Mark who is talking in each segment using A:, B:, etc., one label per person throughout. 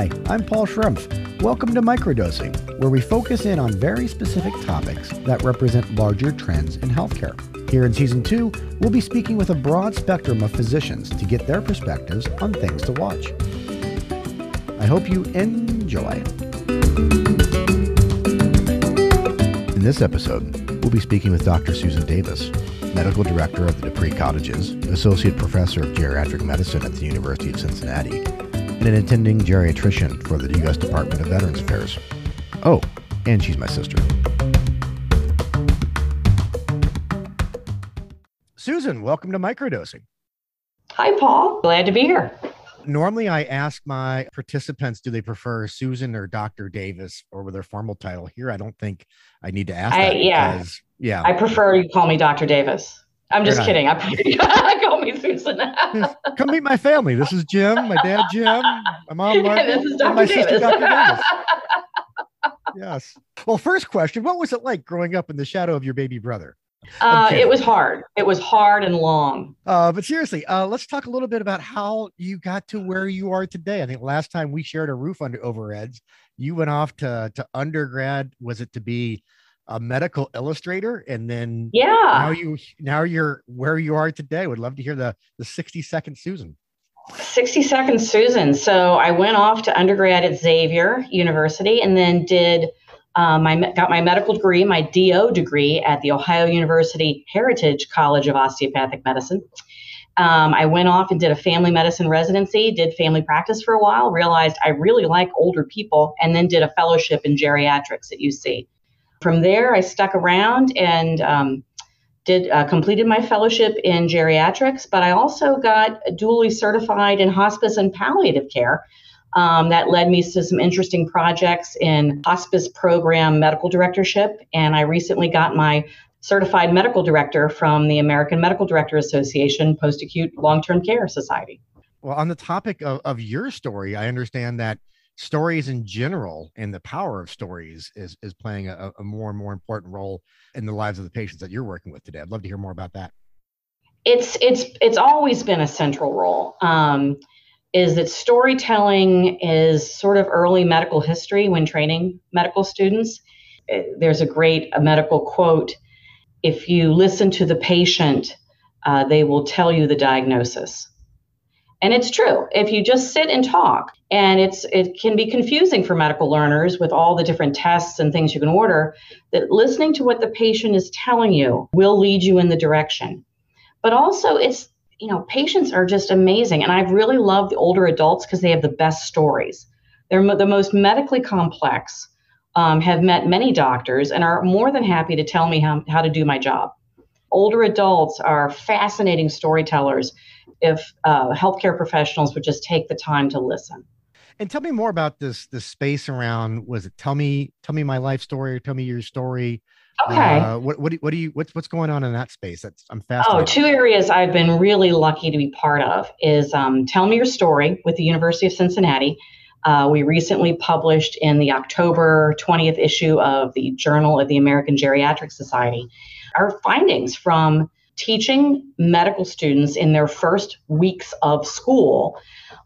A: Hi, I'm Paul Schrumpf. Welcome to Microdosing, where we focus in on very specific topics that represent larger trends in healthcare. Here in season two, we'll be speaking with a broad spectrum of physicians to get their perspectives on things to watch. I hope you enjoy. In this episode, we'll be speaking with Dr. Susan Davis, Medical Director of the Deupree Cottages, Associate Professor of Geriatric Medicine at the University of Cincinnati, and an attending geriatrician for the U.S. Department of Veterans Affairs. Oh, and she's my sister. Susan, welcome to Microdosing.
B: Hi, Paul. Glad to be here.
A: Normally, I ask my participants, do they prefer Susan or Dr. Davis or with their formal title? Here, I don't think I need to ask
B: I,
A: that.
B: yeah.
A: Because, yeah.
B: I prefer you call me Dr. Davis. I'm just kidding. I call me Susan.
A: Come meet my family. This is Jim, my dad, Jim, my mom, Martha,
B: this is Dr.
A: my sister, Dr. Davis. Yes. Well, first question What was it like growing up in the shadow of your baby brother?
B: uh, it was hard. It was hard and long.
A: Uh, but seriously, uh, let's talk a little bit about how you got to where you are today. I think last time we shared a roof under over heads, you went off to to undergrad. Was it to be a medical illustrator, and then
B: yeah now
A: you now you're where you are today? Would love to hear the the sixty second Susan.
B: 60 second Susan. So I went off to undergrad at Xavier University and then did um, my got my medical degree, my DO degree at the Ohio University Heritage College of Osteopathic Medicine. Um, I went off and did a family medicine residency, did family practice for a while, realized I really like older people, and then did a fellowship in geriatrics at UC. From there, I stuck around and um, did uh, completed my fellowship in geriatrics, but I also got dually certified in hospice and palliative care. Um, that led me to some interesting projects in hospice program medical directorship, and I recently got my certified medical director from the American Medical Director Association Post Acute Long Term Care Society.
A: Well, on the topic of, of your story, I understand that stories in general and the power of stories is is playing a, a more and more important role in the lives of the patients that you're working with today. I'd love to hear more about that.
B: it's it's it's always been a central role um, is that storytelling is sort of early medical history when training medical students Uh, there's a great a medical quote if you listen to the patient uh, they will tell you the diagnosis and it's true. If you just sit and talk and it's it can be confusing for medical learners with all the different tests and things you can order that listening to what the patient is telling you will lead you in the direction. But also it's you know patients are just amazing. And i've really loved the older adults because they have the best stories. They're mo- the most medically complex um, have met many doctors and are more than happy to tell me how, how to do my job. Older adults are fascinating storytellers if uh, healthcare professionals would just take the time to listen
A: And tell me more about this this space around was it tell me tell me my life story or tell me your story.
B: okay
A: Uh, what what do, what do you what's what's going on in that space? That's I'm
B: Oh,
A: fascinated.
B: two areas I've been really lucky to be part of is um, Tell Me Your Story with the University of Cincinnati. Uh, we recently published in the October 20th issue of the Journal of the American Geriatric Society our findings from teaching medical students in their first weeks of school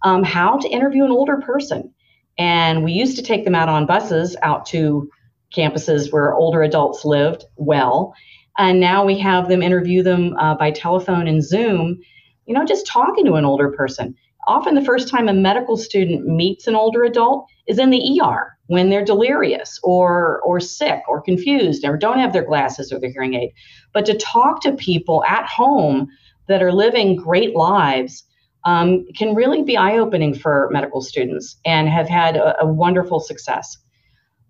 B: um, how to interview an older person. And we used to take them out on buses out to campuses where older adults lived well. And now we have them interview them uh, by telephone and Zoom, you know, just talking to an older person. Often the first time a medical student meets an older adult is in the ER when they're delirious or or sick or confused or don't have their glasses or their hearing aid. But to talk to people at home that are living great lives um, can really be eye-opening for medical students and have had a, a wonderful success.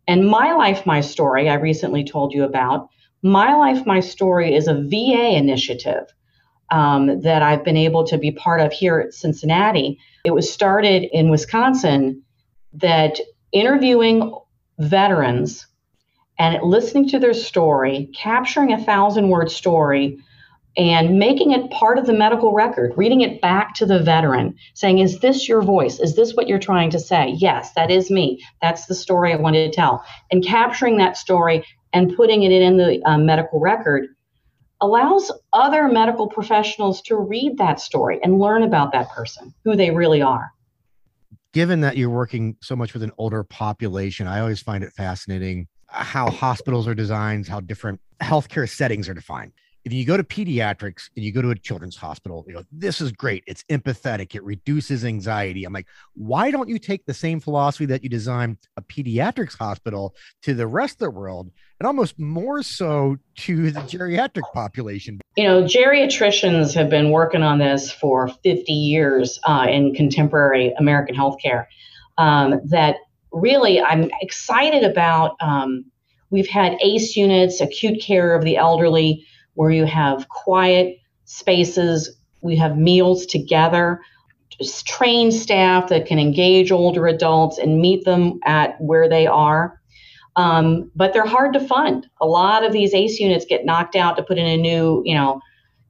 B: And My Life, My Story, I recently told you about. My Life, My Story is a VA initiative um, that I've been able to be part of here at Cincinnati. It was started in Wisconsin that interviewing veterans and listening to their story, capturing a thousand word story, and making it part of the medical record, reading it back to the veteran, saying, Is this your voice? Is this what you're trying to say? Yes, that is me. That's the story I wanted to tell. And capturing that story and putting it in the uh, medical record allows other medical professionals to read that story and learn about that person, who they really are.
A: Given that you're working so much with an older population, I always find it fascinating uh, how hospitals are designed, how different healthcare settings are defined if you go to pediatrics and you go to a children's hospital, you know, this is great. It's empathetic. It reduces anxiety. I'm like, why don't you take the same philosophy that you design a pediatrics hospital to the rest of the world and almost more so to the geriatric population?
B: You know, geriatricians have been working on this for 50 years uh, in contemporary American healthcare. Um, that really, I'm excited about. Um, we've had ACE units, acute care of the elderly where you have quiet spaces, we have meals together, just trained staff that can engage older adults and meet them at where they are. Um, but they're hard to fund. A lot of these ACE units get knocked out to put in a new, you know,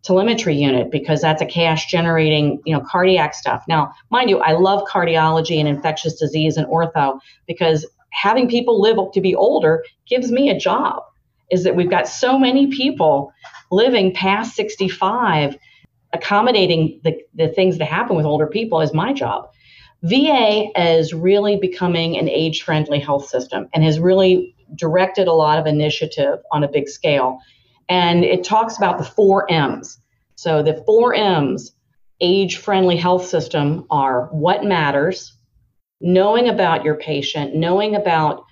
B: telemetry unit because that's a cash generating, you know, cardiac stuff. Now, mind you, I love cardiology and infectious disease and ortho because having people live to be older gives me a job. Is that we've got so many people living past 65, accommodating the, the things that happen with older people is my job. VA is really becoming an age friendly health system and has really directed a lot of initiative on a big scale. And it talks about the four M's. So the four M's, age friendly health system, are what matters, knowing about your patient, knowing about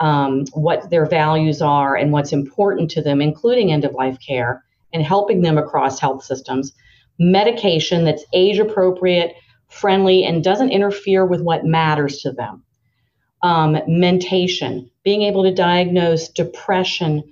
B: um, what their values are and what's important to them, including end of life care, and helping them across health systems. Medication that's age appropriate, friendly, and doesn't interfere with what matters to them. Um, mentation, being able to diagnose depression,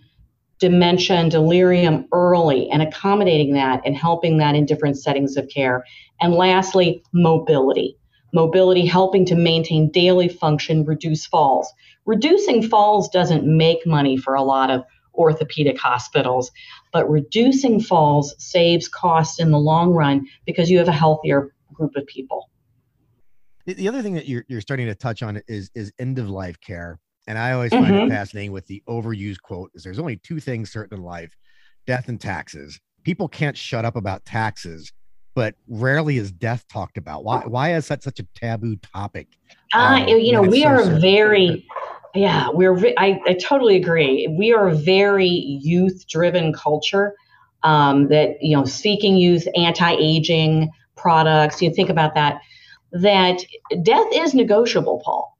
B: dementia, and delirium early and accommodating that and helping that in different settings of care. And lastly, mobility. Mobility helping to maintain daily function, reduce falls. Reducing falls doesn't make money for a lot of orthopedic hospitals, but reducing falls saves costs in the long run because you have a healthier group of people.
A: The other thing that you're, you're starting to touch on is is end of life care. And I always find mm-hmm. it fascinating with the overused quote is there's only two things certain in life, death and taxes. People can't shut up about taxes, but rarely is death talked about. Why why is that such a taboo topic?
B: Uh, um, you know, we so are very yeah, we're. I, I totally agree. We are a very youth-driven culture. Um, that you know, seeking youth, anti-aging products. You think about that. That death is negotiable, Paul.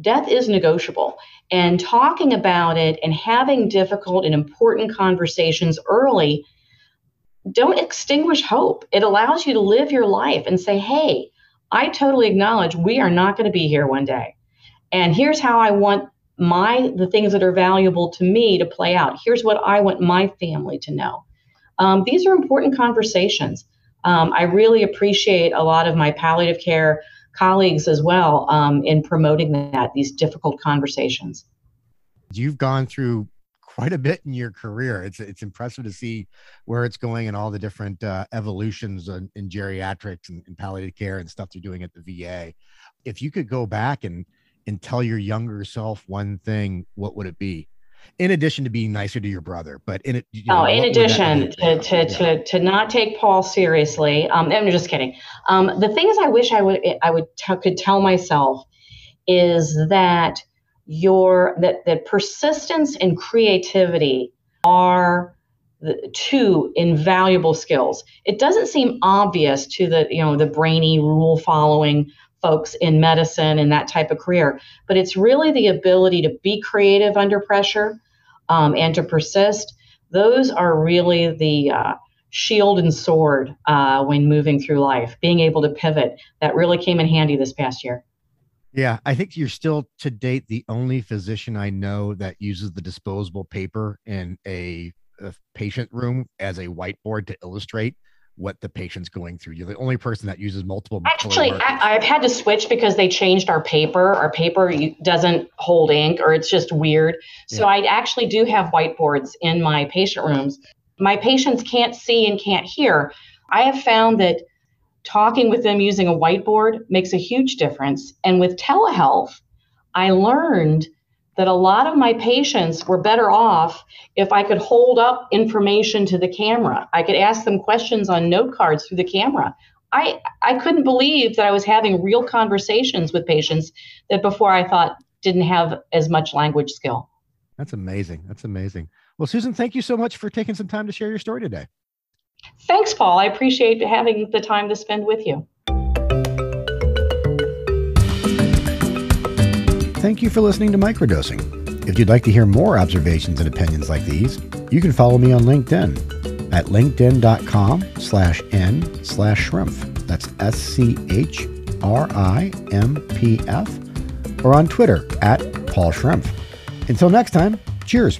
B: Death is negotiable, and talking about it and having difficult and important conversations early don't extinguish hope. It allows you to live your life and say, "Hey, I totally acknowledge we are not going to be here one day." and here's how I want my the things that are valuable to me to play out. Here's what I want my family to know. Um, these are important conversations. Um, I really appreciate a lot of my palliative care colleagues as well um, in promoting that these difficult conversations.
A: You've gone through quite a bit in your career. It's it's impressive to see where it's going and all the different uh, evolutions in, in geriatrics and, and palliative care and stuff they're doing at the VA. If you could go back and and tell your younger self one thing, what would it be? In addition to being nicer to your brother, but in it.
B: You know, oh, in addition to to, yeah. to to not take Paul seriously. Um, I'm just kidding. Um, the things I wish I would I would t- could tell myself is that your that that persistence and creativity are the two invaluable skills. It doesn't seem obvious to the you know the brainy rule following folks in medicine and that type of career. But it's really the ability to be creative under pressure um, and to persist. Those are really the uh, shield and sword uh, when moving through life. Being able to pivot that really came in handy this past year.
A: Yeah, I think you're still to date the only physician I know that uses the disposable paper in a, a patient room as a whiteboard to illustrate what the patient's going through. You're the only person that uses multiple.
B: Actually, I, have had to switch because they changed our paper. Our paper doesn't hold ink, or it's just weird. So yeah. I actually do have whiteboards in my patient rooms. My patients can't see and can't hear. I have found that talking with them using a whiteboard makes a huge difference. And with telehealth, I learned that a lot of my patients were better off if I could hold up information to the camera. I could ask them questions on note cards through the camera. I, I couldn't believe that I was having real conversations with patients that before I thought didn't have as much language skill.
A: That's amazing. That's amazing. Well, Susan, thank you so much for taking some time to share your story today.
B: Thanks, Paul. I appreciate having the time to spend with you.
A: Thank you for listening to Microdosing. If you'd like to hear more observations and opinions like these, you can follow me on LinkedIn at linkedin.com slash n slash schrumpf. That's S-C-H-R-I-M-P-F. Or on Twitter at Paul Schrumpf. Until next time, cheers.